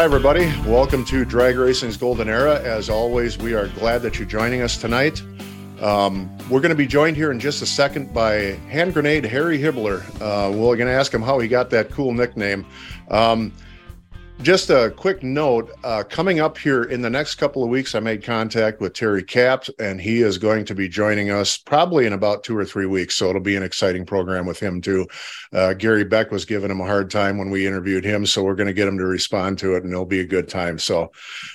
Hi, everybody. Welcome to Drag Racing's Golden Era. As always, we are glad that you're joining us tonight. Um, we're going to be joined here in just a second by Hand Grenade Harry Hibler. Uh, we're going to ask him how he got that cool nickname. Um, just a quick note uh, coming up here in the next couple of weeks, I made contact with Terry Capp, and he is going to be joining us probably in about two or three weeks. So it'll be an exciting program with him, too. Uh, Gary Beck was giving him a hard time when we interviewed him. So we're going to get him to respond to it, and it'll be a good time. So,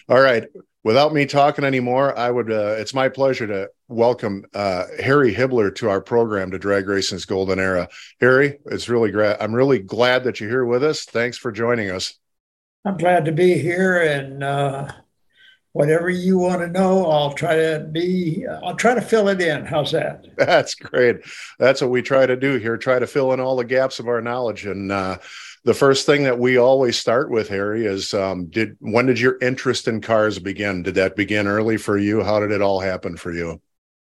all right. Without me talking anymore, I would. Uh, it's my pleasure to welcome uh, Harry Hibler to our program to Drag Racing's Golden Era. Harry, it's really great. I'm really glad that you're here with us. Thanks for joining us. I'm glad to be here, and uh, whatever you want to know, I'll try to be. I'll try to fill it in. How's that? That's great. That's what we try to do here. Try to fill in all the gaps of our knowledge. And uh, the first thing that we always start with, Harry, is um, did when did your interest in cars begin? Did that begin early for you? How did it all happen for you?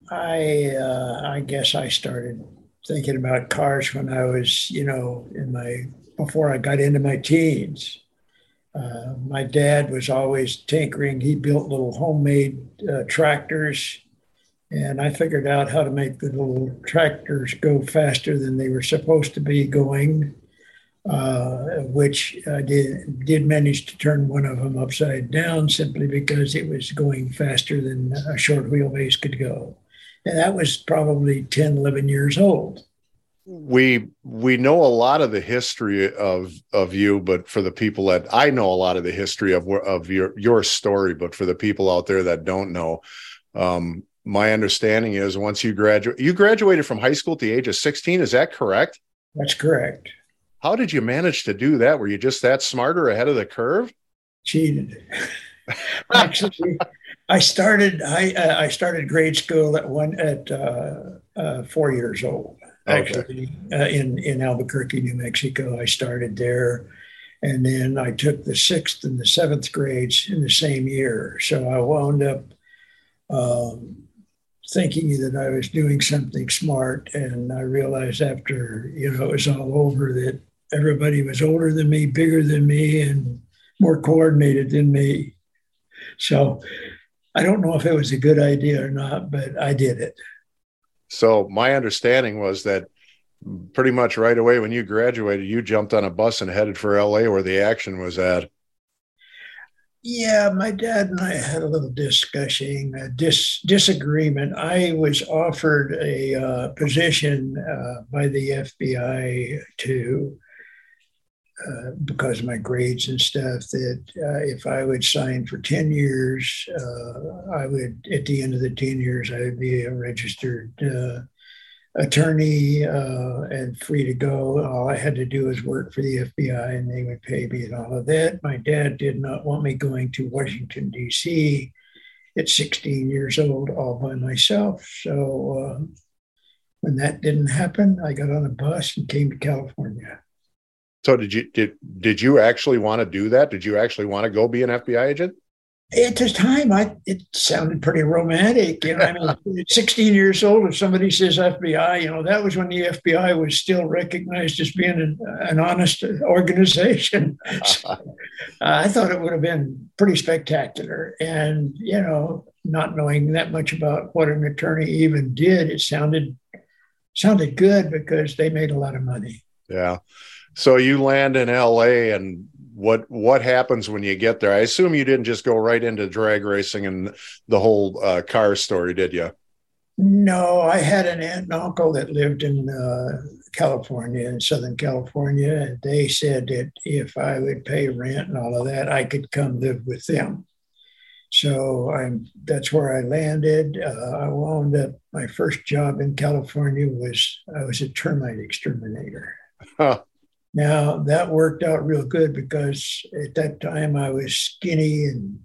I uh, I guess I started thinking about cars when I was, you know, in my before I got into my teens. Uh, my dad was always tinkering. He built little homemade uh, tractors, and I figured out how to make the little tractors go faster than they were supposed to be going, uh, which I did, did manage to turn one of them upside down simply because it was going faster than a short wheelbase could go. And that was probably 10, 11 years old we we know a lot of the history of of you but for the people that i know a lot of the history of of your your story but for the people out there that don't know um my understanding is once you graduate you graduated from high school at the age of 16 is that correct? That's correct. How did you manage to do that? Were you just that smarter ahead of the curve? Cheated. Actually i started i uh, i started grade school at one at uh, uh, four years old actually uh, in in Albuquerque, New Mexico. I started there, and then I took the sixth and the seventh grades in the same year. So I wound up um, thinking that I was doing something smart, and I realized after you know it was all over that everybody was older than me, bigger than me, and more coordinated than me. So I don't know if it was a good idea or not, but I did it. So my understanding was that pretty much right away when you graduated, you jumped on a bus and headed for LA where the action was at. Yeah, my dad and I had a little discussion, a dis- disagreement. I was offered a uh, position uh, by the FBI to, uh, because of my grades and stuff, that uh, if I would sign for 10 years, uh, I would, at the end of the 10 years, I would be a registered uh, attorney uh, and free to go. All I had to do was work for the FBI and they would pay me and all of that. My dad did not want me going to Washington, D.C. at 16 years old all by myself. So when that didn't happen, I got on a bus and came to California. So did you did did you actually want to do that? Did you actually want to go be an FBI agent? at the time, I it sounded pretty romantic. You know, I mean, 16 years old, if somebody says FBI, you know, that was when the FBI was still recognized as being an, an honest organization. So, uh, I thought it would have been pretty spectacular. And, you know, not knowing that much about what an attorney even did, it sounded sounded good because they made a lot of money. Yeah. So you land in LA and what what happens when you get there? I assume you didn't just go right into drag racing and the whole uh, car story, did you? No, I had an aunt and uncle that lived in uh, California, in Southern California, and they said that if I would pay rent and all of that, I could come live with them. So I'm that's where I landed. Uh, I wound up. My first job in California was I was a termite exterminator. Huh. Now that worked out real good because at that time I was skinny and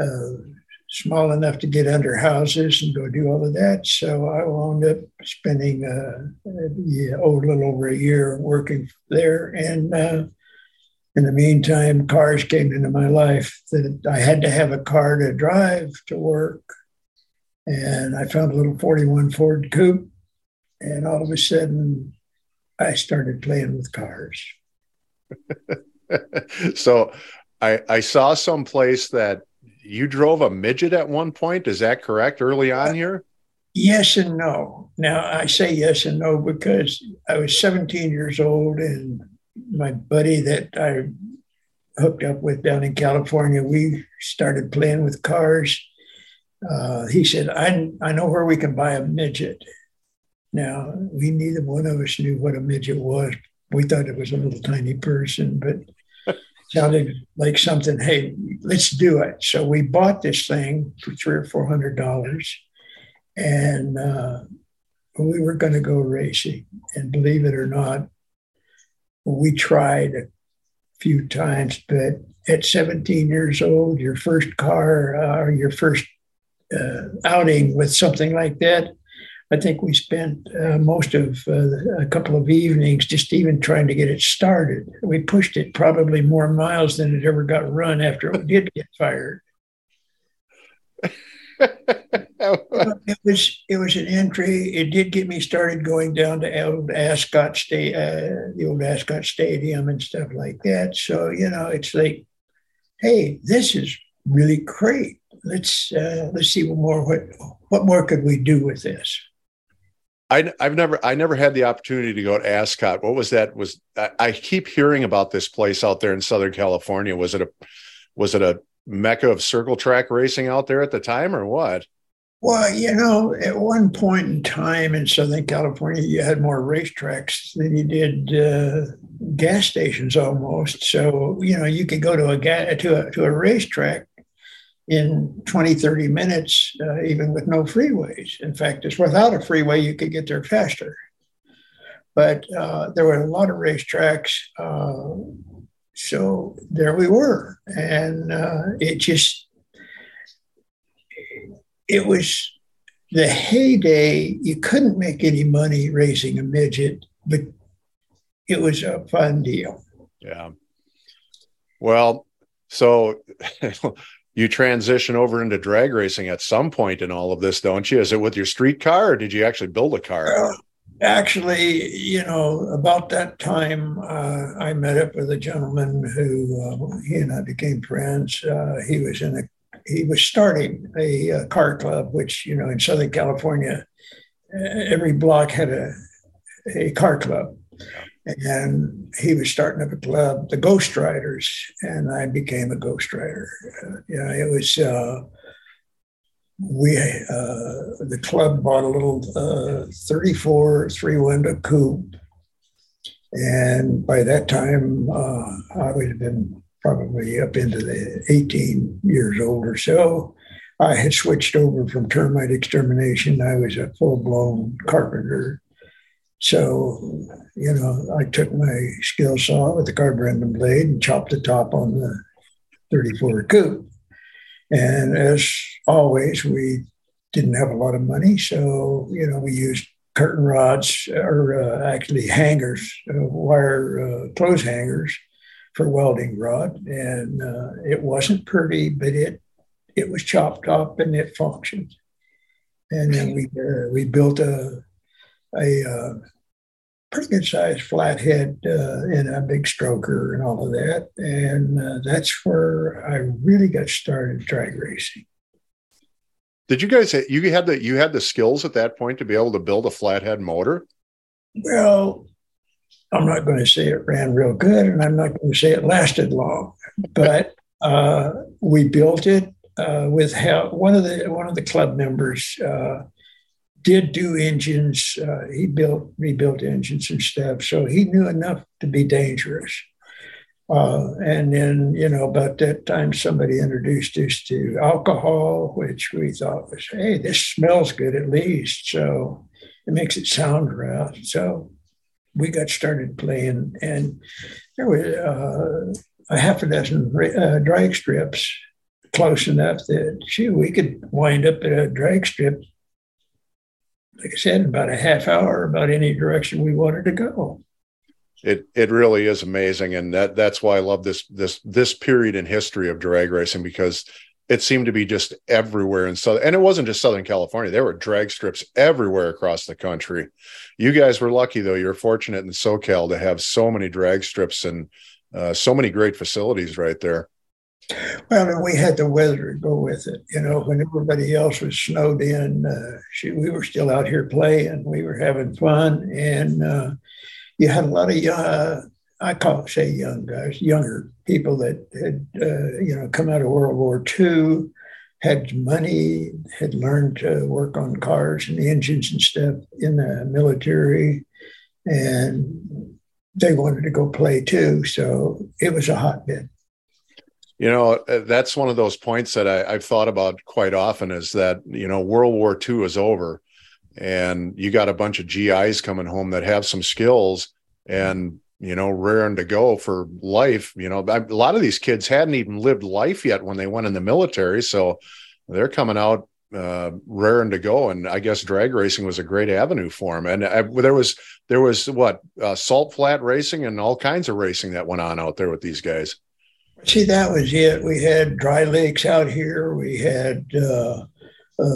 uh, small enough to get under houses and go do all of that. So I wound up spending uh, a little over a year working there. And uh, in the meantime, cars came into my life that I had to have a car to drive to work. And I found a little 41 Ford Coupe. And all of a sudden, I started playing with cars. so I, I saw some place that you drove a midget at one point. Is that correct? Early on here. Yes and no. Now I say yes and no because I was 17 years old, and my buddy that I hooked up with down in California, we started playing with cars. Uh, he said, I, I know where we can buy a midget. Now, we neither one of us knew what a midget was. We thought it was a little tiny person, but sounded like something, hey, let's do it. So we bought this thing for three or four hundred dollars. And uh, we were going to go racing. And believe it or not, we tried a few times, but at 17 years old, your first car uh, or your first uh, outing with something like that, I think we spent uh, most of uh, a couple of evenings just even trying to get it started. We pushed it probably more miles than it ever got run after it did get fired. it was it was an entry. It did get me started going down to old Ascot State, uh, the old Ascot Stadium and stuff like that. So you know, it's like, hey, this is really great. Let's uh, let's see what more what what more could we do with this. I, have never I never had the opportunity to go to Ascot. What was that? Was I, I keep hearing about this place out there in Southern California? Was it a was it a mecca of circle track racing out there at the time, or what? Well, you know, at one point in time in Southern California, you had more racetracks than you did uh, gas stations almost. So, you know, you could go to a, ga- to a, to a racetrack in 20, 30 minutes, uh, even with no freeways. In fact, it's without a freeway, you could get there faster. But uh, there were a lot of racetracks. Uh, so there we were. And uh, it just, it was the heyday. You couldn't make any money raising a midget, but it was a fun deal. Yeah. Well, so you transition over into drag racing at some point in all of this, don't you? Is it with your street car or did you actually build a car? Actually, you know, about that time, uh, I met up with a gentleman who uh, he and I became friends. Uh, he was in a he was starting a, a, car club, which you know in Southern California, every block had a a car club, and he was starting up a club, the Ghost Riders, and I became a Ghost Rider. Uh, it was. Uh, we uh, the club bought a little uh, 34 three window coupe and by that time uh, i would have been probably up into the 18 years old or so i had switched over from termite extermination i was a full-blown carpenter so you know i took my skill saw with the carborundum blade and chopped the top on the 34 coupe and as always, we didn't have a lot of money. So, you know, we used curtain rods or uh, actually hangers, uh, wire uh, clothes hangers for welding rod. And uh, it wasn't pretty, but it, it was chopped up and it functioned. And then we, uh, we built a, a uh, pretty good sized flathead uh, and a big stroker and all of that. And uh, that's where I really got started drag racing. Did you guys you had the you had the skills at that point to be able to build a flathead motor? Well, I'm not going to say it ran real good, and I'm not going to say it lasted long, but uh, we built it uh, with help. One of the one of the club members uh, did do engines. Uh, he built rebuilt engines and stuff, so he knew enough to be dangerous. Uh, and then, you know, about that time, somebody introduced us to alcohol, which we thought was, hey, this smells good at least. So it makes it sound right. So we got started playing, and there was uh, a half a dozen uh, drag strips close enough that, shoot, we could wind up at a drag strip like I said, about a half hour about any direction we wanted to go. It it really is amazing, and that that's why I love this this this period in history of drag racing because it seemed to be just everywhere in southern and it wasn't just southern california. There were drag strips everywhere across the country. You guys were lucky though. You're fortunate in socal to have so many drag strips and uh, so many great facilities right there Well, and we had the weather to go with it. You know, when everybody else was snowed in, uh, she, we were still out here playing. We were having fun, and uh, you had a lot of uh, I call it say young guys, younger people that had uh, you know come out of World War II, had money, had learned to work on cars and engines and stuff in the military, and they wanted to go play too. So it was a hotbed. You know, uh, that's one of those points that I, have thought about quite often is that, you know, World War II is over and you got a bunch of GIs coming home that have some skills and, you know, raring to go for life. You know, a lot of these kids hadn't even lived life yet when they went in the military. So they're coming out uh, raring to go. And I guess drag racing was a great avenue for them. And I, there was, there was what, uh, salt flat racing and all kinds of racing that went on out there with these guys. See, that was it. We had dry lakes out here. We had uh, uh,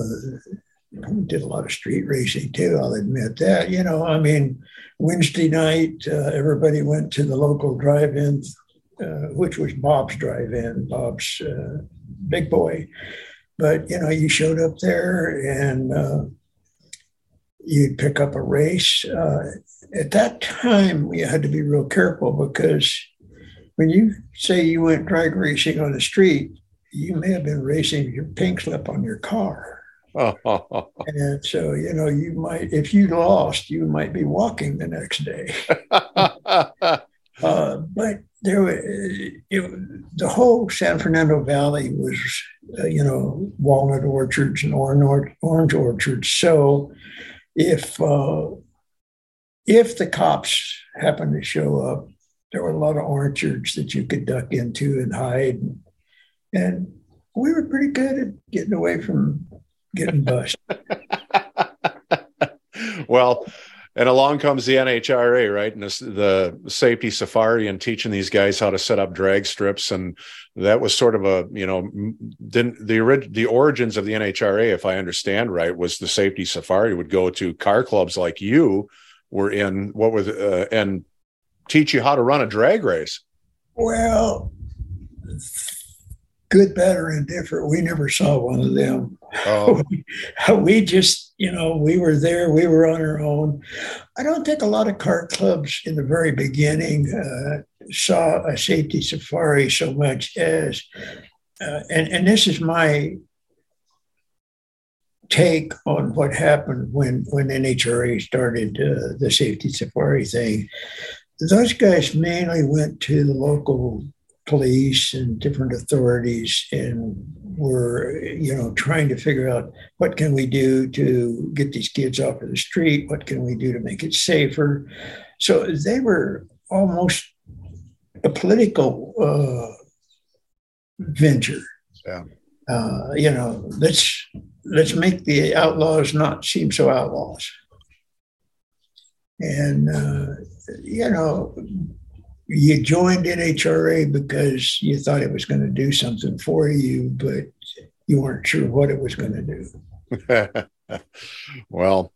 did a lot of street racing too. I'll admit that. You know, I mean, Wednesday night, uh, everybody went to the local drive-in, uh, which was Bob's Drive-In, Bob's uh, Big Boy. But you know, you showed up there and uh, you'd pick up a race. at that time, you had to be real careful because when you say you went drag racing on the street, you may have been racing your pink slip on your car. and so, you know, you might, if you lost, you might be walking the next day. uh, but there, it, the whole San Fernando Valley was, uh, you know, walnut orchards and orange, orange orchards. So, if uh, if the cops happened to show up, there were a lot of orchards that you could duck into and hide. And, we were pretty good at getting away from getting busted. well, and along comes the NHRA, right? And this, the safety safari and teaching these guys how to set up drag strips. And that was sort of a, you know, didn't the the origins of the NHRA, if I understand right, was the safety safari would go to car clubs like you were in what was, uh, and teach you how to run a drag race? Well, good, better, and different. We never saw one of them. Oh. we just, you know, we were there. We were on our own. I don't think a lot of car clubs in the very beginning uh, saw a safety safari so much as, uh, and and this is my take on what happened when when NHRA started uh, the safety safari thing those guys mainly went to the local police and different authorities and were you know trying to figure out what can we do to get these kids off of the street? What can we do to make it safer? So they were almost a political uh, venture. Yeah. Uh, you know let's let's make the outlaws not seem so outlaws. And uh, you know, you joined NHRA because you thought it was going to do something for you, but you weren't sure what it was going to do. well,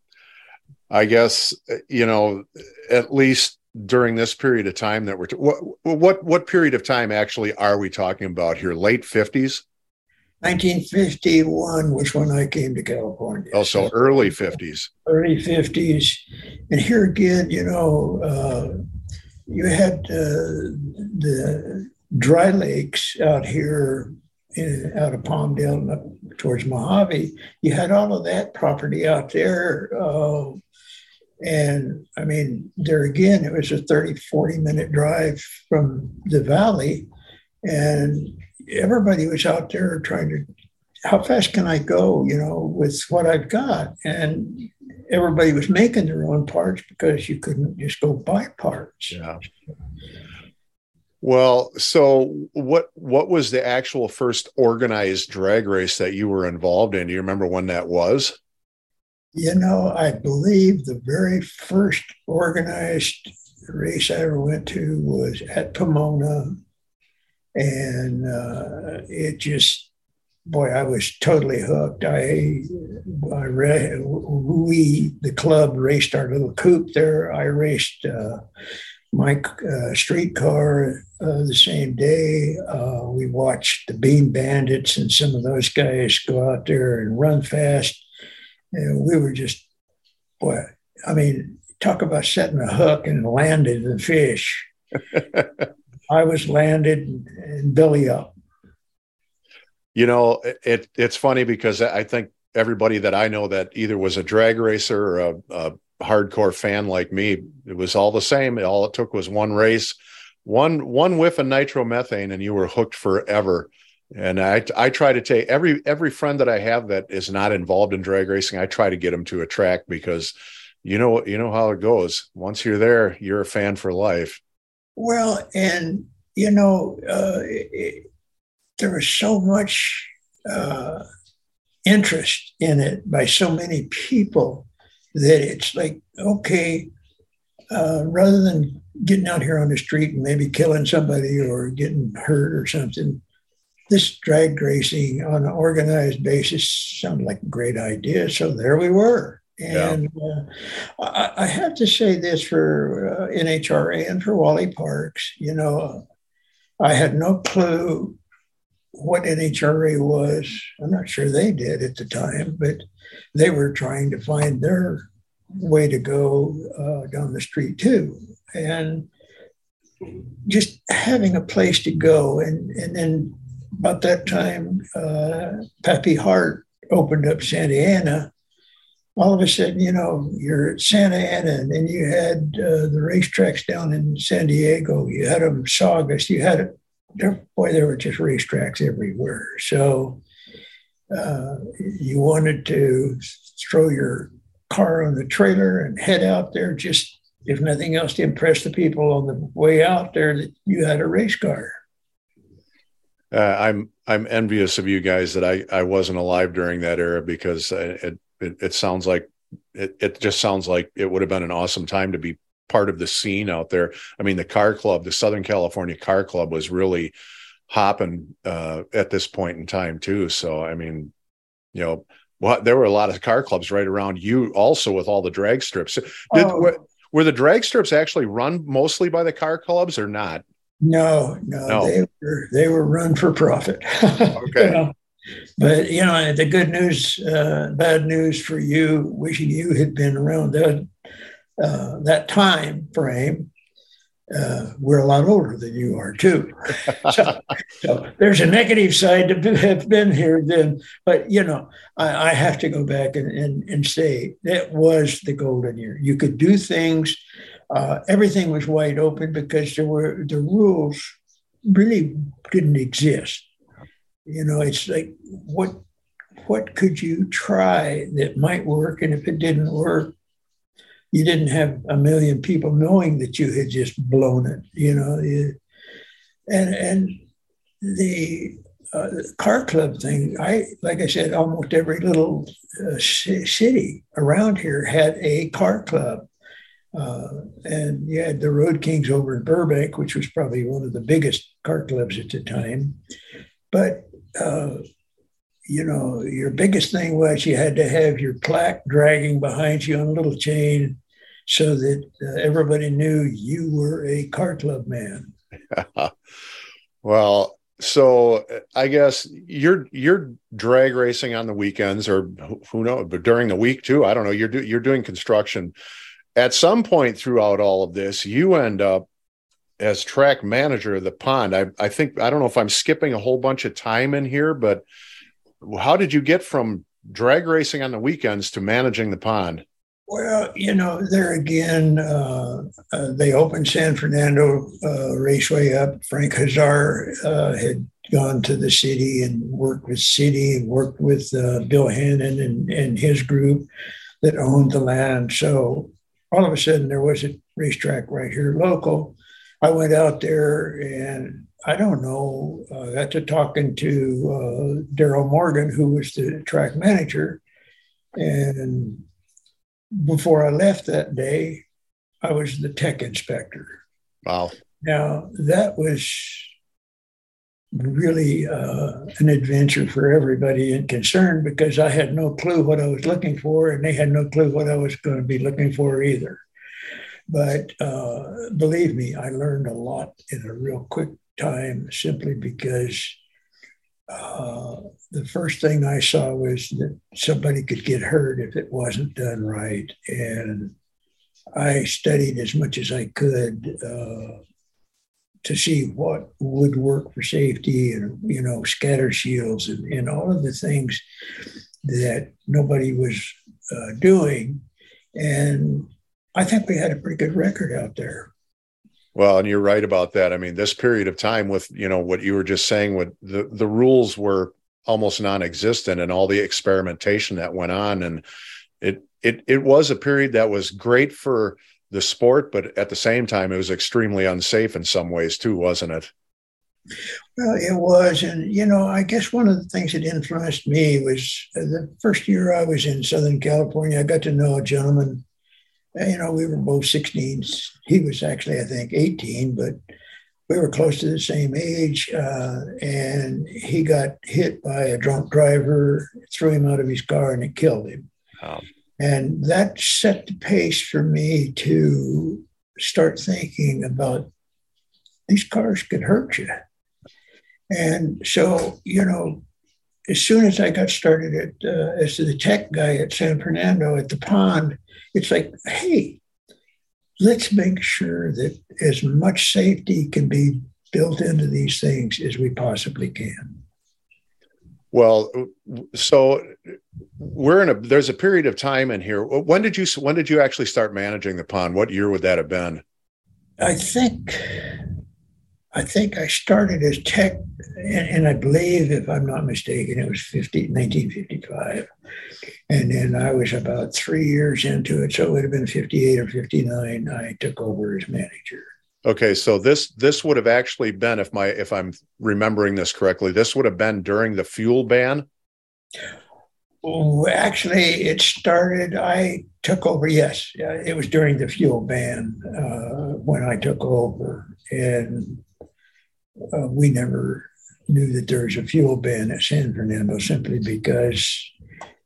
I guess you know at least during this period of time that we're t- what what what period of time actually are we talking about here? Late fifties. 1951 was when I came to California. Oh, so early 50s. Early 50s. And here again, you know, uh, you had uh, the dry lakes out here in, out of Palmdale and up towards Mojave. You had all of that property out there. Uh, and I mean, there again, it was a 30, 40 minute drive from the valley. And everybody was out there trying to, how fast can I go, you know, with what I've got? And everybody was making their own parts because you couldn't just go buy parts. Yeah. Well, so what what was the actual first organized drag race that you were involved in? Do you remember when that was? You know, I believe the very first organized race I ever went to was at Pomona and uh, it just boy i was totally hooked i i read we the club raced our little coupe there i raced uh, my uh, streetcar uh, the same day. Uh, we watched the Bean Bandits and some of those guys go out there and run fast. And we were just, boy, I mean, talk about setting a hook and landing the fish. I was landed and belly up. You know, it, it's funny because I think everybody that I know that either was a drag racer or a, a hardcore fan like me, it was all the same. All it took was one race, one one whiff of nitromethane, and you were hooked forever. And I I try to take every every friend that I have that is not involved in drag racing, I try to get them to a track because you know you know how it goes. Once you're there, you're a fan for life. Well, and you know, uh, it, there was so much uh, interest in it by so many people that it's like, okay, uh, rather than getting out here on the street and maybe killing somebody or getting hurt or something, this drag racing on an organized basis sounded like a great idea. So there we were. And yeah. uh, I, I, have to say this for uh, NHRA and for Wally Parks. You know, I had no clue what NHRA was. I'm not sure they did at the time, but they were trying to find their way to go uh, down the street too. And just having a place to go. And, and then about that time, uh, Pappy Hart opened up Santa Ana. All of a sudden, you know, you're at Santa Ana, and then you had uh, the racetracks down in San Diego. You had them Saugus. You had there, boy, there were just racetracks everywhere. So uh, you wanted to throw your car on the trailer and head out there just if nothing else to impress the people on the way out there that you had a race car uh, i'm i'm envious of you guys that i i wasn't alive during that era because it it, it sounds like it, it just sounds like it would have been an awesome time to be part of the scene out there. I mean, the car club, the Southern California Car Club, was really hopping uh, at this point in time too. So, I mean, you know, well, there were a lot of car clubs right around you, also with all the drag strips. Did, oh. were, were, the drag strips actually run mostly by the car clubs or not? No, no, no. they were they were run for profit. Okay. you know? But you know, the good news, uh, bad news for you, wishing you had been around that uh, that time frame, uh, we're a lot older than you are too. so, so, there's a negative side to have been here then. But you know, I, I have to go back and, and, and say that was the golden year. You could do things. Uh, everything was wide open because there were the rules really didn't exist. You know, it's like what what could you try that might work, and if it didn't work, you didn't have a million people knowing that you had just blown it, you know. And and the uh, car club thing, I like I said, almost every little uh, city around here had a car club. Uh, and you had the Road Kings over in Burbank, which was probably one of the biggest car clubs at the time. But uh, you know, your biggest thing was you had to have your plaque dragging behind you on a little chain so that uh, everybody knew you were a car club man. well, so I guess you're you're drag racing on the weekends, or who knows, but during the week too. I don't know. You're do, you're doing construction. At some point throughout all of this, you end up as track manager of the pond. I I think I don't know if I'm skipping a whole bunch of time in here, but how did you get from drag racing on the weekends to managing the pond? Well, you know, there again, uh, uh, they opened San Fernando uh, Raceway up. Frank Hazar uh, had gone to the city and worked with city and worked with uh, Bill Hannon and, and his group that owned the land. So all of a sudden, there was a racetrack right here local. I went out there and I don't know, uh, got to talking to uh, Daryl Morgan, who was the track manager. And before I left that day, I was the tech inspector. Wow. Now, that was really uh, an adventure for everybody in concern because I had no clue what I was looking for, and they had no clue what I was going to be looking for either. But uh, believe me, I learned a lot in a real quick time simply because uh, the first thing I saw was that somebody could get hurt if it wasn't done right. And I studied as much as I could uh, to see what would work for safety and, you know, scatter shields and, and all of the things that nobody was uh, doing. And I think we had a pretty good record out there. Well, and you're right about that. I mean, this period of time with, you know, what you were just saying with the, the rules were almost non-existent and all the experimentation that went on. And it, it, it was a period that was great for the sport, but at the same time, it was extremely unsafe in some ways too, wasn't it? Well, it was. And, you know, I guess one of the things that influenced me was the first year I was in Southern California, I got to know a gentleman. You know, we were both 16. He was actually, I think, 18, but we were close to the same age. Uh, and he got hit by a drunk driver, threw him out of his car, and it killed him. And that set the pace for me to start thinking about these cars could hurt you. And so, you know, as soon as I got started at uh, as the tech guy at San Fernando at the pond, it's like, hey, let's make sure that as much safety can be built into these things as we possibly can. Well, so we're in a there's a period of time in here. When did you when did you actually start managing the pond? What year would that have been? I think I think I started as tech, and, and, I believe, if I'm not mistaken, it was 50, 1955. And then I was about three years into it, so it would have been 58 or 59. I took over as manager. Okay, so this this would have actually been, if my if I'm remembering this correctly, this would have been during the fuel ban. Oh, actually, it started. I took over. Yes, it was during the fuel ban uh, when I took over, and uh, we never knew that there was a fuel ban at San Fernando simply because,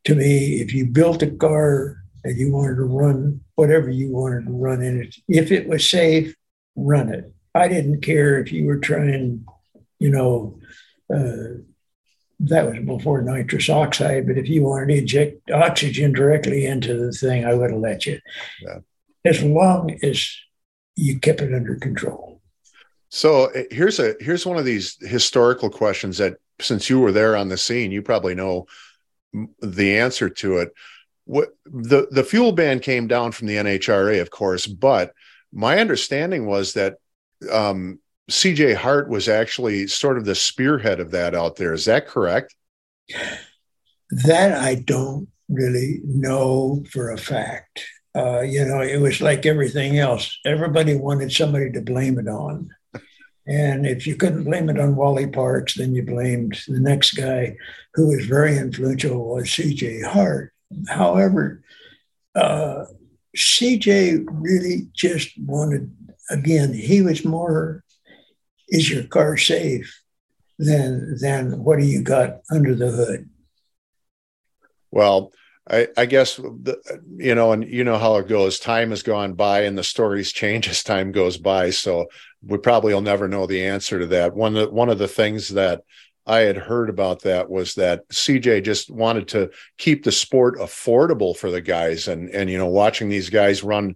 to me, if you built a car and you wanted to run whatever you wanted to run in it, if it was safe, run it. I didn't care if you were trying, you know, uh, that was before nitrous oxide, but if you wanted to inject oxygen directly into the thing, I would have let you. Yeah. As long as you kept it under control. So eh, here's a here's one of these historical questions that since you were there on the scene, you probably know the answer to it. What the the fuel ban came down from the NHRA, of course, but my understanding was that um, CJ Hart was actually sort of the spearhead of that out there. Is that correct? That I don't really know for a fact. Uh, you know, it was like everything else. Everybody wanted somebody to blame it on. And if you couldn't blame it on Wally Parks, then you blamed the next guy who was very influential was CJ Hart. However, uh, CJ really just wanted, again, he was more, is your car safe than, than what do you got under the hood? Well, I, I guess the, you know, and you know how it goes. Time has gone by, and the stories change as time goes by. So we probably will never know the answer to that. One of the, one of the things that I had heard about that was that CJ just wanted to keep the sport affordable for the guys, and and you know, watching these guys run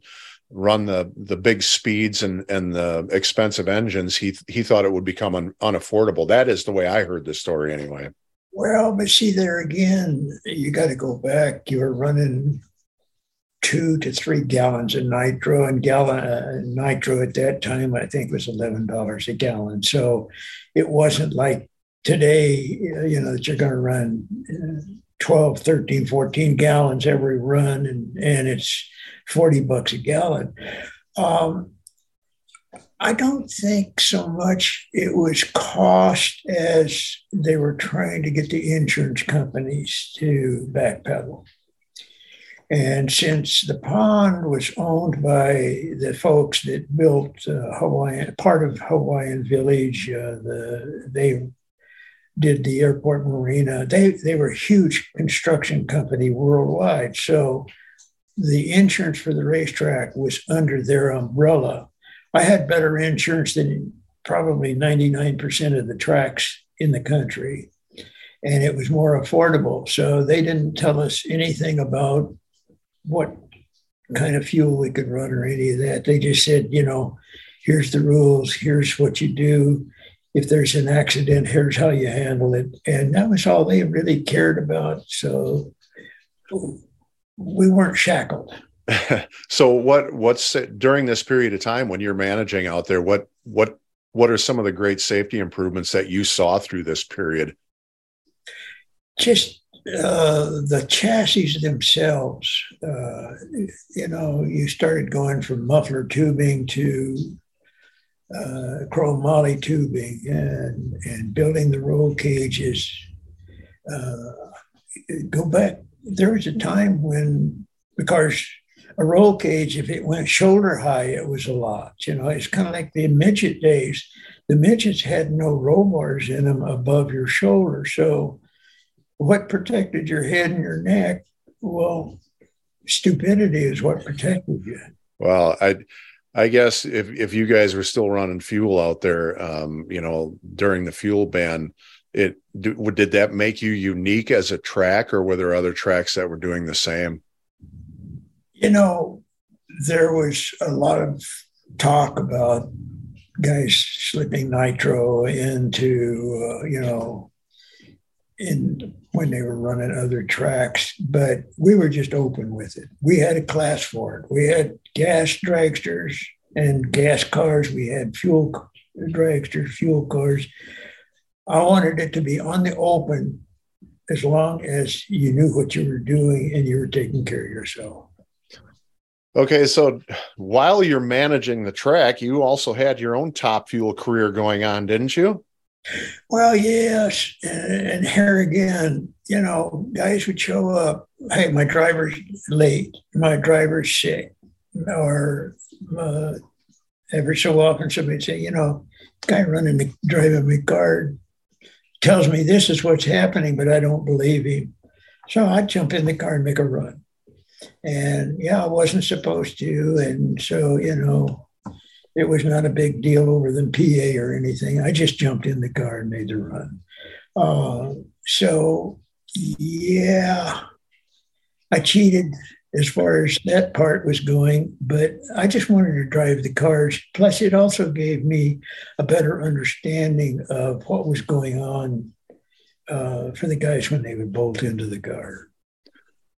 run the the big speeds and and the expensive engines, he he thought it would become un, unaffordable. That is the way I heard the story, anyway. Well, but see, there again, you got to go back. You were running two to three gallons of nitro, and gallon uh, nitro at that time I think was eleven dollars a gallon. So it wasn't like today, you know, that you're going to run uh, 12, 13, 14 gallons every run, and and it's forty bucks a gallon. Um, I don't think so much it was cost as they were trying to get the insurance companies to backpedal. And since the pond was owned by the folks that built uh, Hawaiian, part of Hawaiian Village, uh, the, they did the airport marina. They, they were a huge construction company worldwide. So the insurance for the racetrack was under their umbrella. I had better insurance than probably 99% of the tracks in the country, and it was more affordable. So they didn't tell us anything about what kind of fuel we could run or any of that. They just said, you know, here's the rules, here's what you do. If there's an accident, here's how you handle it. And that was all they really cared about. So we weren't shackled. so what what's during this period of time when you're managing out there, what what what are some of the great safety improvements that you saw through this period? Just uh, the chassis themselves, uh, you know, you started going from muffler tubing to uh, chromoly tubing and, and building the roll cages. Uh, go back, there was a time when the cars, a roll cage, if it went shoulder high, it was a lot. You know, it's kind of like the midget days. The midgets had no roll bars in them above your shoulder. So, what protected your head and your neck? Well, stupidity is what protected you. Well, I I guess if if you guys were still running fuel out there, um, you know, during the fuel ban, it did that make you unique as a track, or were there other tracks that were doing the same? You know, there was a lot of talk about guys slipping nitro into, uh, you know, in when they were running other tracks, but we were just open with it. We had a class for it. We had gas dragsters and gas cars. We had fuel dragsters, fuel cars. I wanted it to be on the open as long as you knew what you were doing and you were taking care of yourself. Okay, so while you're managing the track, you also had your own top fuel career going on, didn't you? Well, yes. And here again, you know, guys would show up. Hey, my driver's late. My driver's sick. Or uh, every so often somebody'd say, you know, guy running the driving my car tells me this is what's happening, but I don't believe him. So I'd jump in the car and make a run. And yeah, I wasn't supposed to. And so, you know, it was not a big deal over the PA or anything. I just jumped in the car and made the run. Uh, so, yeah, I cheated as far as that part was going, but I just wanted to drive the cars. Plus, it also gave me a better understanding of what was going on uh, for the guys when they would bolt into the car.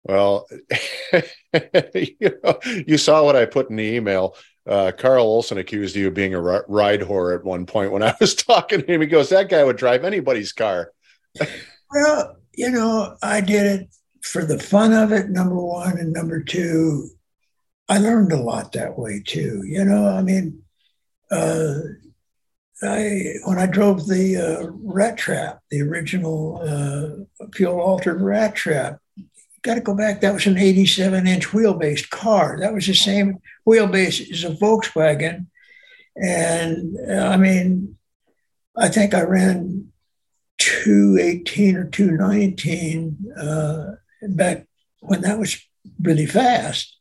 Well, you, know, you saw what I put in the email uh, Carl Olson accused you of being a ride whore at one point when I was talking to him. He goes, "That guy would drive anybody's car." well, you know, I did it for the fun of it. Number one, and number two, I learned a lot that way too. You know, I mean, uh, I when I drove the uh, rat trap, the original uh, fuel altered rat trap, got to go back. That was an 87 inch wheelbase car. That was the same wheelbase as a Volkswagen. And uh, I mean, I think I ran 218 or 219 uh, back when that was really fast.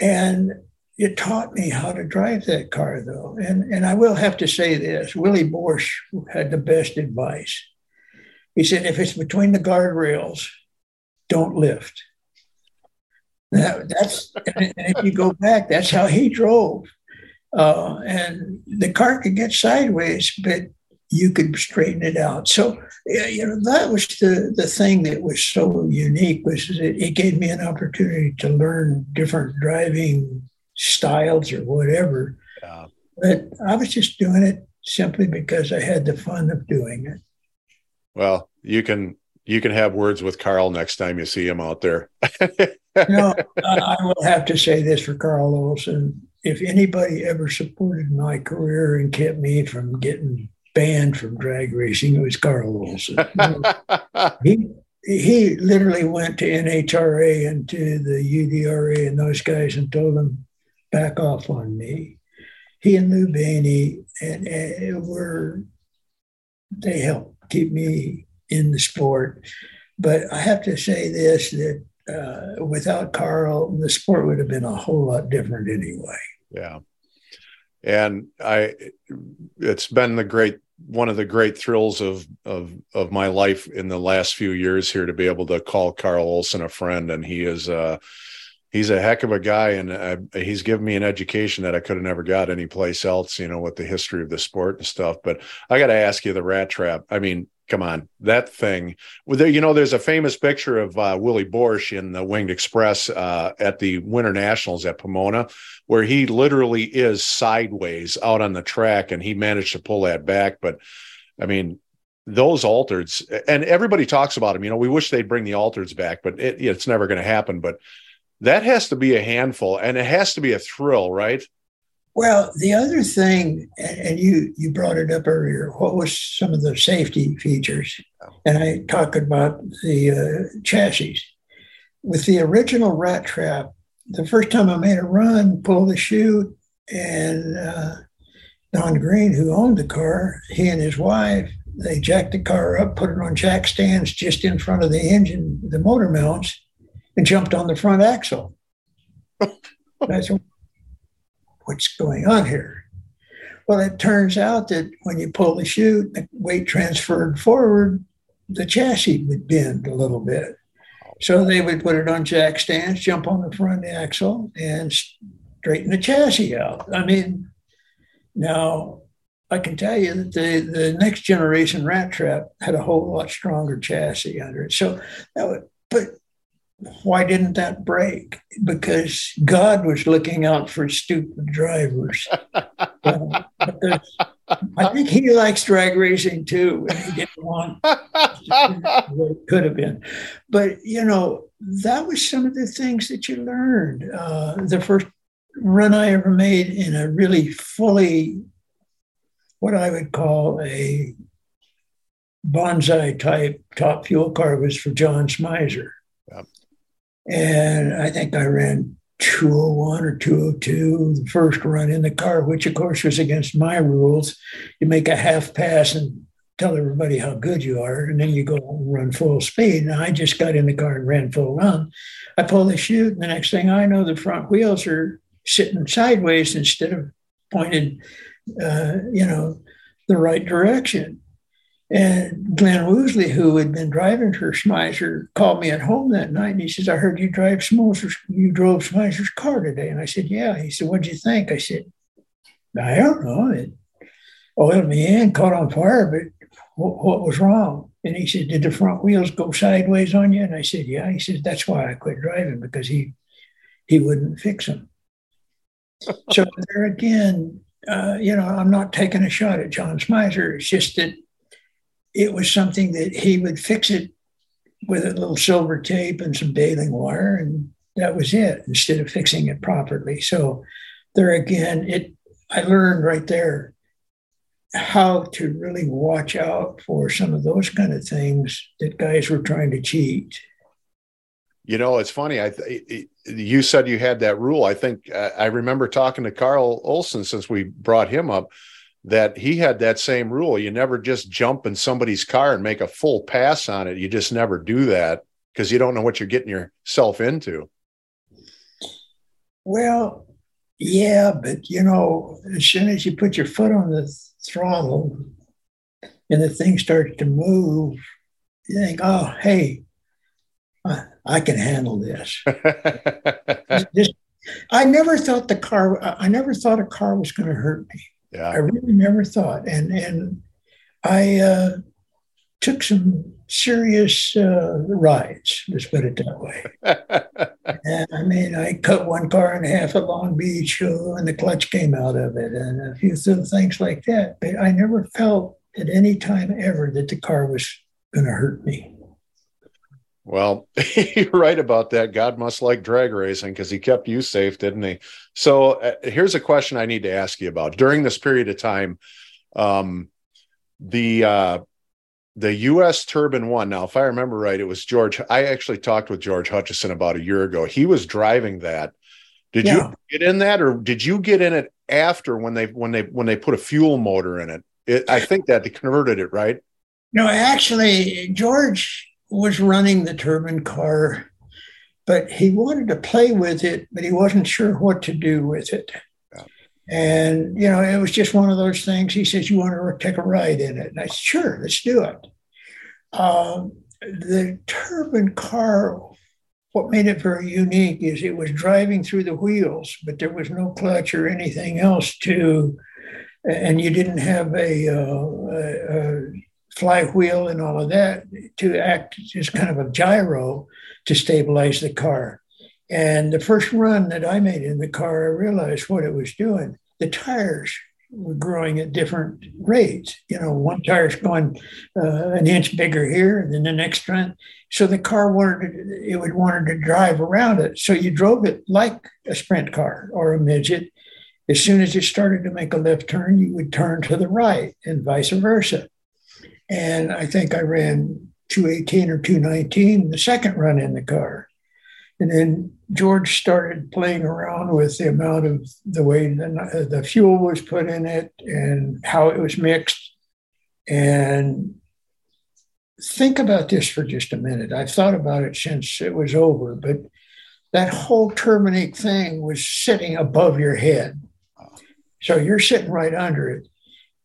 And it taught me how to drive that car, though. And, and I will have to say this Willie Borsch had the best advice. He said, if it's between the guardrails, don't lift. That, that's and if you go back, that's how he drove. Uh, and the car could get sideways, but you could straighten it out. So you know that was the the thing that was so unique was it, it gave me an opportunity to learn different driving styles or whatever. Yeah. But I was just doing it simply because I had the fun of doing it. Well, you can you can have words with Carl next time you see him out there. no, I will have to say this for Carl Olson. If anybody ever supported my career and kept me from getting banned from drag racing, it was Carl Olson. he he literally went to NHRA and to the UDRA and those guys and told them back off on me. He and Lou Baney and, and were they helped keep me in the sport. But I have to say this that uh, without Carl, the sport would have been a whole lot different anyway. Yeah. And I, it's been the great, one of the great thrills of, of, of my life in the last few years here to be able to call Carl Olson a friend. And he is, uh, he's a heck of a guy and uh, he's given me an education that I could have never got anyplace else, you know, with the history of the sport and stuff. But I got to ask you the rat trap. I mean, come on, that thing. Well, there, you know, there's a famous picture of uh, Willie Borsch in the Winged Express uh, at the Winter Nationals at Pomona, where he literally is sideways out on the track, and he managed to pull that back. But I mean, those altereds, and everybody talks about them. You know, we wish they'd bring the altereds back, but it, it's never going to happen. But that has to be a handful, and it has to be a thrill, right? Well, the other thing, and you you brought it up earlier, what was some of the safety features? And I talked about the uh, chassis. With the original Rat Trap, the first time I made a run, pulled the chute, and uh, Don Green, who owned the car, he and his wife, they jacked the car up, put it on jack stands just in front of the engine, the motor mounts, and jumped on the front axle. I said, what's going on here? Well, it turns out that when you pull the chute, the weight transferred forward, the chassis would bend a little bit. So they would put it on jack stands, jump on the front axle, and straighten the chassis out. I mean, now I can tell you that the, the next generation rat trap had a whole lot stronger chassis under it. So that would, but why didn't that break? Because God was looking out for stupid drivers. uh, I think he likes drag racing too, and he didn't want it could have been. But you know, that was some of the things that you learned. Uh, the first run I ever made in a really fully, what I would call a Banzai type top fuel car was for John Smizer. And I think I ran 201 or 202 the first run in the car, which of course was against my rules. You make a half pass and tell everybody how good you are, and then you go and run full speed. And I just got in the car and ran full run. I pull the chute, and the next thing I know, the front wheels are sitting sideways instead of pointed, uh, you know, the right direction. And Glenn Woosley, who had been driving for Smizer, called me at home that night and he says, I heard you drive Smizer's, you drove Smizer's car today. And I said, Yeah. He said, What'd you think? I said, I don't know. It oiled me in, caught on fire, but what, what was wrong? And he said, Did the front wheels go sideways on you? And I said, Yeah. He said, That's why I quit driving because he he wouldn't fix them. so there again, uh, you know, I'm not taking a shot at John Smizer. It's just that it was something that he would fix it with a little silver tape and some baling wire, and that was it. Instead of fixing it properly, so there again, it I learned right there how to really watch out for some of those kind of things that guys were trying to cheat. You know, it's funny. I th- you said you had that rule. I think I remember talking to Carl Olson since we brought him up that he had that same rule. You never just jump in somebody's car and make a full pass on it. You just never do that because you don't know what you're getting yourself into. Well, yeah, but you know, as soon as you put your foot on the throttle and the thing starts to move, you think, oh, hey, I, I can handle this. this. I never thought the car, I never thought a car was going to hurt me. Yeah. I really never thought. And and I uh, took some serious uh, rides, let's put it that way. and I mean, I cut one car in half at Long Beach uh, and the clutch came out of it and a few things like that. But I never felt at any time ever that the car was going to hurt me. Well, you're right about that. God must like drag racing because he kept you safe, didn't he? So uh, here's a question I need to ask you about. During this period of time, um, the uh, the U.S. Turbine One. Now, if I remember right, it was George. I actually talked with George Hutchison about a year ago. He was driving that. Did yeah. you get in that, or did you get in it after when they when they when they put a fuel motor in it? it I think that they converted it, right? No, actually, George was running the turbine car but he wanted to play with it, but he wasn't sure what to do with it. Yeah. And, you know, it was just one of those things. He says, You want to take a ride in it? And I said, Sure, let's do it. Um, the turbine car, what made it very unique is it was driving through the wheels, but there was no clutch or anything else to, and you didn't have a, uh, a, a flywheel and all of that to act as kind of a gyro to stabilize the car. And the first run that I made in the car, I realized what it was doing. The tires were growing at different rates. You know, one tire's going uh, an inch bigger here, then the next run. So the car wanted it would wanted to drive around it. So you drove it like a sprint car or a midget. As soon as it started to make a left turn, you would turn to the right, and vice versa. And I think I ran 218 or 219 the second run in the car. And then George started playing around with the amount of the way the, uh, the fuel was put in it and how it was mixed. And think about this for just a minute. I've thought about it since it was over, but that whole Turbinique thing was sitting above your head. So you're sitting right under it.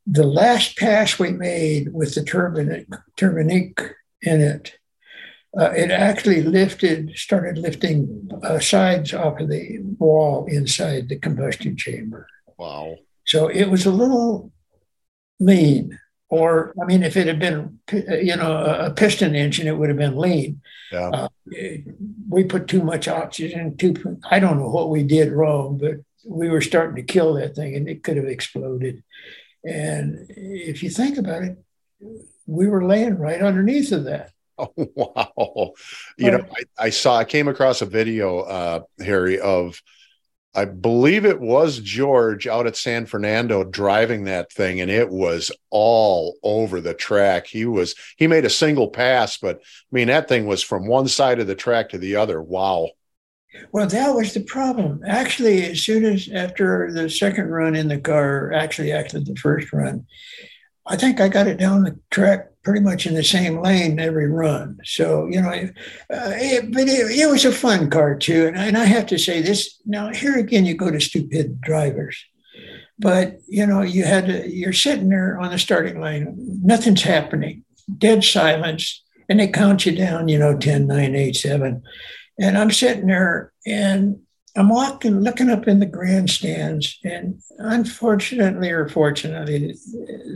The last pass we made with the Turbinique, Turbinique in it, uh, it actually lifted, started lifting uh, sides off of the wall inside the combustion chamber. Wow. So it was a little lean. Or, I mean, if it had been, you know, a piston engine, it would have been lean. Yeah. Uh, we put too much oxygen, too, I don't know what we did wrong, but we were starting to kill that thing and it could have exploded. And if you think about it, we were laying right underneath of that. Oh, wow. You know, I, I, saw, I came across a video, uh, Harry, of, I believe it was George out at San Fernando driving that thing, and it was all over the track. He was, he made a single pass, but I mean, that thing was from one side of the track to the other. Wow. Well, that was the problem. Actually, as soon as after the second run in the car, actually, after the first run, I think I got it down the track pretty much in the same lane every run. So, you know, uh, it, but it, it, was a fun car too. And, and I have to say this now, here again, you go to stupid drivers. But, you know, you had to, you're sitting there on the starting line, nothing's happening, dead silence. And they count you down, you know, 10, 9, 8, 7. And I'm sitting there and I'm walking, looking up in the grandstands, and unfortunately or fortunately,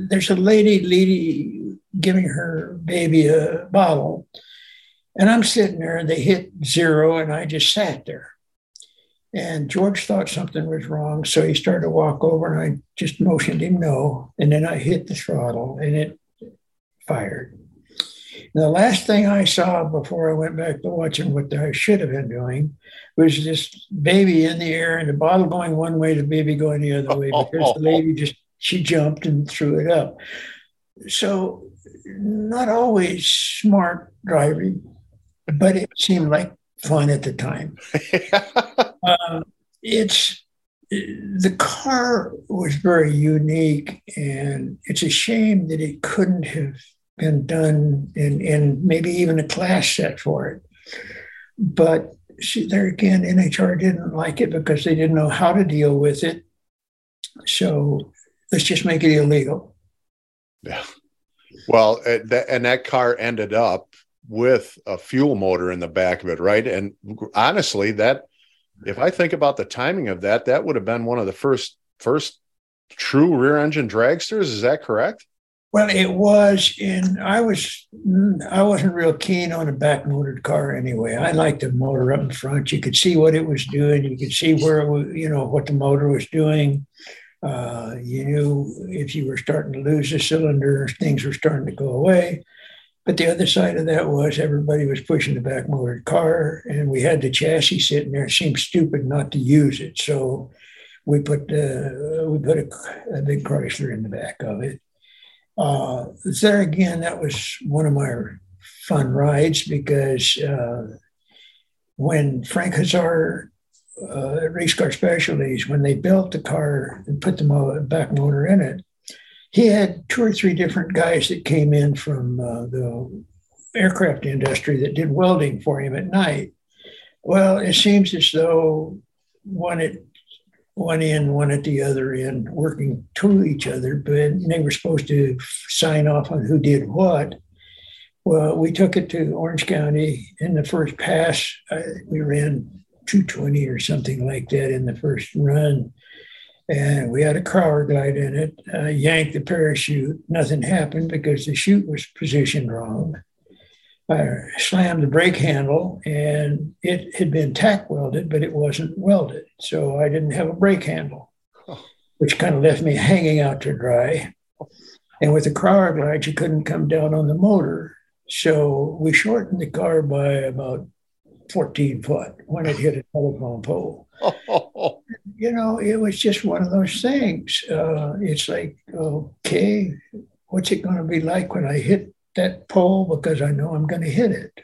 there's a lady, lady giving her baby a bottle, and I'm sitting there, and they hit zero, and I just sat there. And George thought something was wrong, so he started to walk over, and I just motioned him no, and then I hit the throttle, and it fired. The last thing I saw before I went back to watching what I should have been doing was this baby in the air and the bottle going one way, the baby going the other way because the lady just she jumped and threw it up. So not always smart driving, but it seemed like fun at the time. um, it's the car was very unique, and it's a shame that it couldn't have been done and, in maybe even a class set for it. But see, there again, NHR didn't like it because they didn't know how to deal with it. So let's just make it illegal. Yeah. Well, uh, and that car ended up with a fuel motor in the back of it, right? And honestly, that if I think about the timing of that, that would have been one of the first first true rear engine dragsters. Is that correct? Well, it was in. I was. I wasn't real keen on a back motored car anyway. I liked the motor up in front. You could see what it was doing. You could see where it was, you know what the motor was doing. Uh, you knew if you were starting to lose a cylinder, things were starting to go away. But the other side of that was everybody was pushing the back motored car, and we had the chassis sitting there. It seemed stupid not to use it, so we put uh, we put a, a big Chrysler in the back of it uh, there again, that was one of my fun rides because uh, when Frank Huszar uh, Race Car Specialties, when they built the car and put the back motor in it, he had two or three different guys that came in from uh, the aircraft industry that did welding for him at night. Well, it seems as though when at one end, one at the other end, working to each other, but they were supposed to sign off on who did what. Well, we took it to Orange County in the first pass. Uh, we ran 220 or something like that in the first run. And we had a Crower glide in it, yanked the parachute. Nothing happened because the chute was positioned wrong. I slammed the brake handle and it had been tack welded, but it wasn't welded. So I didn't have a brake handle, which kind of left me hanging out to dry. And with the Crower glide, you couldn't come down on the motor. So we shortened the car by about 14 foot when it hit a telephone pole. you know, it was just one of those things. Uh, it's like, okay, what's it going to be like when I hit that pole because I know I'm going to hit it.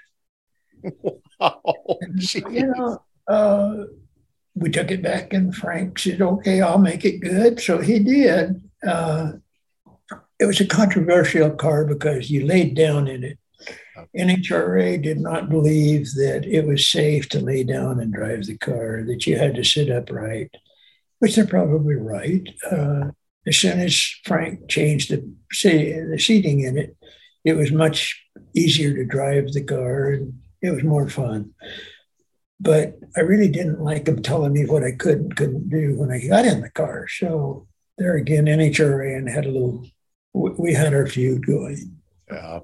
Oh, and, you know, uh, we took it back, and Frank said, "Okay, I'll make it good." So he did. Uh, it was a controversial car because you laid down in it. NHRA did not believe that it was safe to lay down and drive the car; that you had to sit upright, which they're probably right. Uh, as soon as Frank changed the, the seating in it, it was much easier to drive the car and it was more fun. But I really didn't like him telling me what I could and couldn't do when I got in the car. So there again, NHRA and had a little, we had our feud going. Yeah.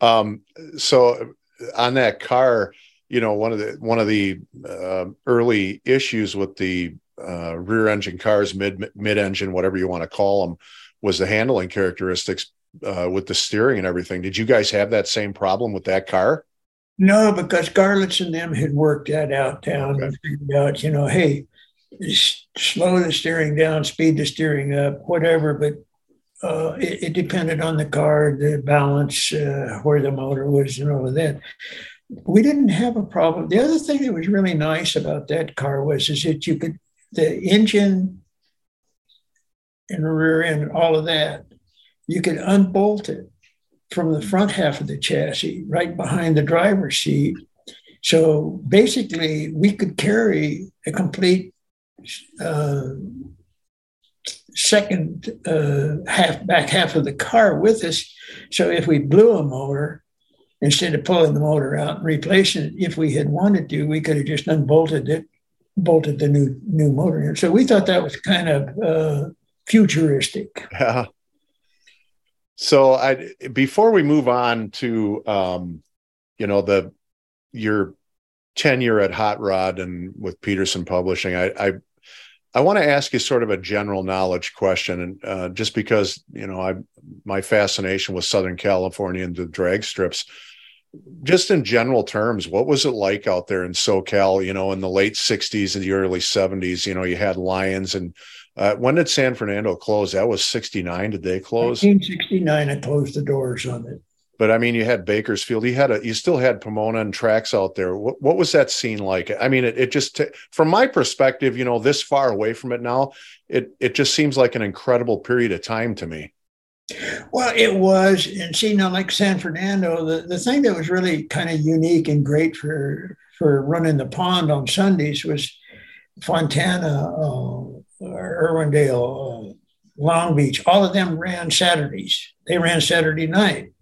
Um, so on that car, you know, one of the one of the uh, early issues with the uh, rear engine cars, mid mid engine, whatever you want to call them, was the handling characteristics uh, with the steering and everything. Did you guys have that same problem with that car? No, because Garlits and them had worked that out down okay. and figured out, you know, hey, slow the steering down, speed the steering up, whatever. But uh, it, it, depended on the car, the balance, uh, where the motor was, and all of that. We didn't have a problem. The other thing that was really nice about that car was is that you could the engine and the rear end, all of that you could unbolt it from the front half of the chassis right behind the driver's seat. So basically, we could carry a complete uh, second uh, half back half of the car with us. So if we blew a motor, instead of pulling the motor out and replacing it, if we had wanted to, we could have just unbolted it, bolted the new new motor in. So we thought that was kind of uh, futuristic. Yeah. So I before we move on to um, you know the your tenure at Hot Rod and with Petersen Publishing, I I, I want to ask you sort of a general knowledge question, and uh, just because you know I my fascination with Southern California and the drag strips. Just in general terms, what was it like out there in SoCal? You know, in the late '60s and the early '70s, you know, you had Lions and uh, when did San Fernando close? That was 69. Did they close? 1969, I closed the doors on it. But I mean, you had Bakersfield, you had a, you still had Pomona and tracks out there. What, what was that scene like? I mean, it, it just, t- from my perspective, you know, this far away from it now, it, it just seems like an incredible period of time to me. Well, it was, and see now, like San Fernando, the, the thing that was really kind of unique and great for for running the pond on Sundays was Fontana, uh, Irwindale, uh, Long Beach, all of them ran Saturdays. They ran Saturday night.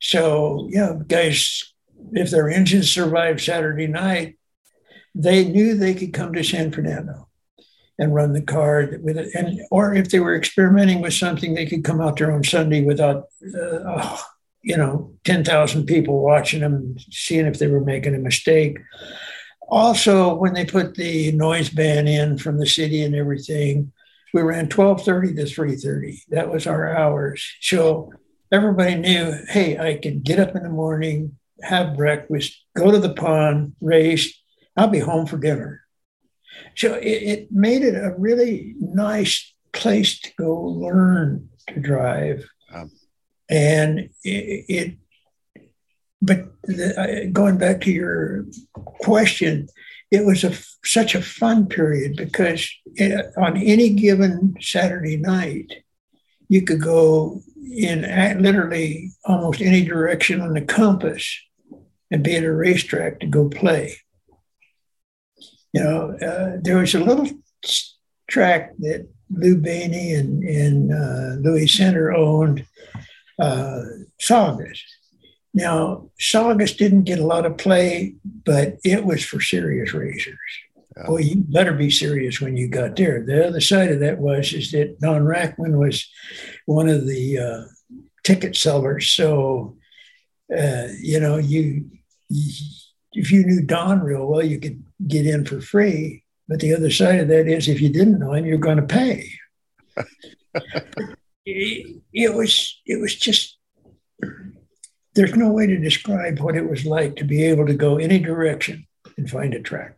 So, yeah, guys, if their engines survived Saturday night, they knew they could come to San Fernando and run the car with it. And or if they were experimenting with something, they could come out there on Sunday without, uh, oh, you know, ten thousand people watching them, seeing if they were making a mistake also, when they put the noise ban in from the city and everything, we ran 12:30 to 3:30. That was our hours. So everybody knew, hey, I can get up in the morning, have breakfast, go to the pond, race. I'll be home for dinner. So it, it made it a really nice place to go learn to drive. Um, and it, it but the, going back to your question, it was a, such a fun period because it, on any given Saturday night, you could go in literally almost any direction on the compass and be at a racetrack to go play. You know, uh, there was a little track that Lou Baney and, and uh, Louis Senter owned, uh, Saugus. Now, Saugus didn't get a lot of play, but it was for serious racers. Yeah. Well, you better be serious when you got there. The other side of that was is that Don Rackman was one of the uh, ticket sellers. So, uh, you know, you, you if you knew Don real well, you could get in for free. But the other side of that is if you didn't know him, you're going to pay. it, it was it was just there's no way to describe what it was like to be able to go any direction and find a track.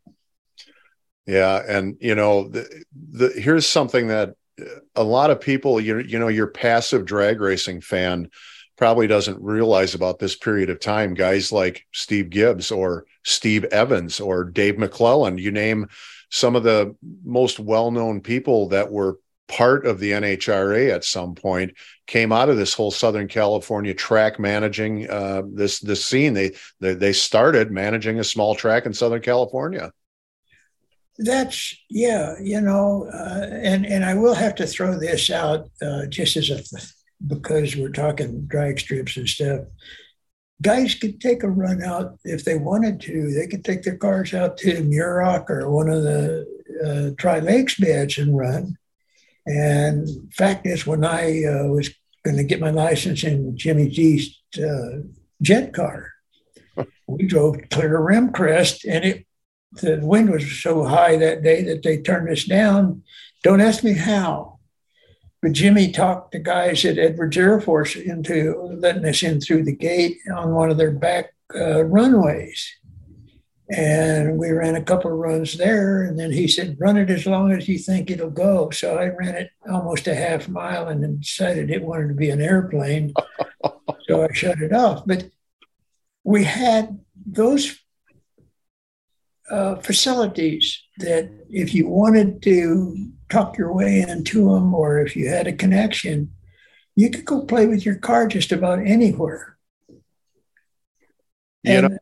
Yeah, and you know, the, the, here's something that uh, a lot of people, you you know, your passive drag racing fan probably doesn't realize about this period of time. Guys like Steve Gibbs or Steve Evans or Dave McClelland, you name some of the most well-known people that were part of the NHRA at some point came out of this whole Southern California track managing uh, this this scene. They, they they started managing a small track in Southern California. That's yeah, you know, uh, and and I will have to throw this out uh, just as a because we're talking drag strips and stuff. Guys could take a run out if they wanted to. They could take their cars out to Muroc or one of the uh, Tri Lakes beds and run and fact is, when I uh, was going to get my license in Jimmy G's uh, jet car, we drove clear Rimcrest, and it the wind was so high that day that they turned us down. Don't ask me how, but Jimmy talked the guys at Edwards Air Force into letting us in through the gate on one of their back uh, runways. And we ran a couple of runs there. And then he said, run it as long as you think it'll go. So I ran it almost a half mile and then decided it wanted to be an airplane. so I shut it off. But we had those uh, facilities that if you wanted to talk your way into them or if you had a connection, you could go play with your car just about anywhere. You and, know,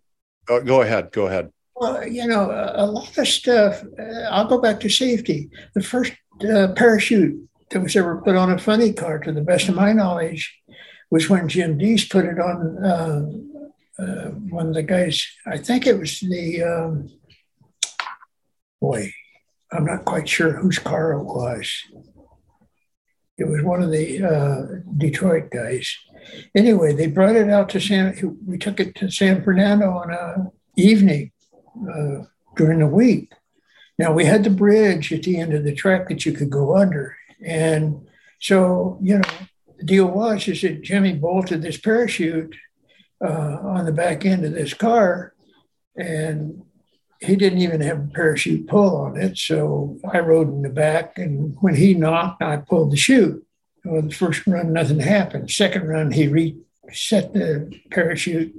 oh, go ahead. Go ahead. Well, you know, a, lot of stuff. Uh, I'll go back to safety. The first uh, parachute that was ever put on a funny car, to the best of my knowledge, was when Jim Deist put it on uh, uh, one of the guys. I think it was the um, boy. I'm not quite sure whose car it was. It was one of the uh, Detroit guys. Anyway, they brought it out to San. We took it to San Fernando on a evening uh, during the week. Now we had the bridge at the end of the track that you could go under, and so you know the deal was is that Jimmy bolted this parachute uh, on the back end of this car, and he didn't even have a parachute pull on it. So I rode in the back, and when he knocked, I pulled the chute. Well, the first run, nothing happened. Second run, he reset the parachute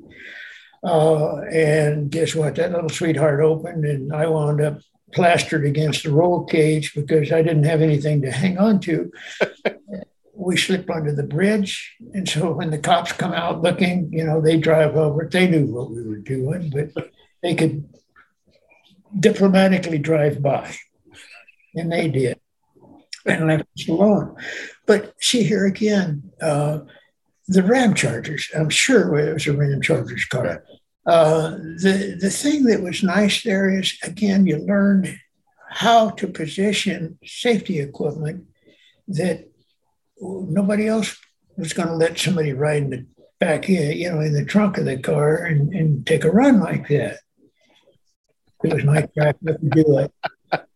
uh, and guess what? That little sweetheart opened, and I wound up plastered against the roll cage because I didn't have anything to hang on to. we slipped under the bridge. And so when the cops come out looking, you know, they drive over. They knew what we were doing, but they could diplomatically drive by. And they did and left us alone. But see here again, uh, the Ramchargers, I'm sure it was a Ram Chargers car. Uh, the, the thing that was nice there is, again, you learned how to position safety equipment that nobody else was going to let somebody ride in the back you know, in the trunk of the car and, and take a run like that. It was my track to do it.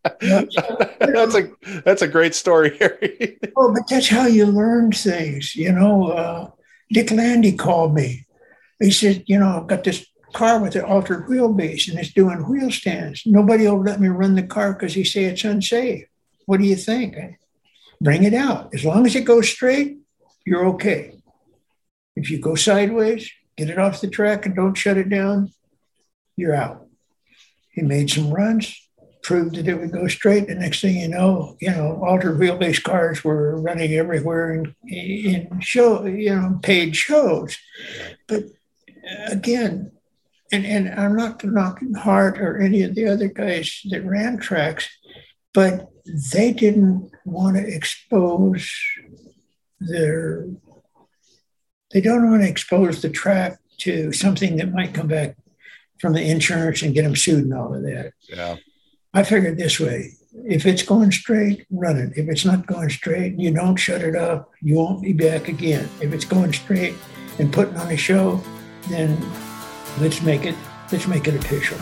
that's a that's a great story, Harry. oh, but that's how you learn things, you know. Uh, Dick Landy called me. He said, you know, I've got this car with an altered wheelbase and it's doing wheel stands. Nobody will let me run the car because he say it's unsafe. What do you think? Bring it out. As long as it goes straight, you're okay. If you go sideways, get it off the track and don't shut it down, you're out. He made some runs, proved that it would go straight. The next thing you know, you know, altered wheelbase cars were running everywhere in, in show, you know, paid shows. But again, and and I'm not knocking Hart or any of the other guys that ran tracks, but they didn't want to expose their they don't want to expose the track to something that might come back from the insurance and get them sued and all of that. Yeah. I figured this way if it's going straight, run it. If it's not going straight, you don't shut it off, you won't be back again. If it's going straight and putting on a show, then let's make it let's make it official.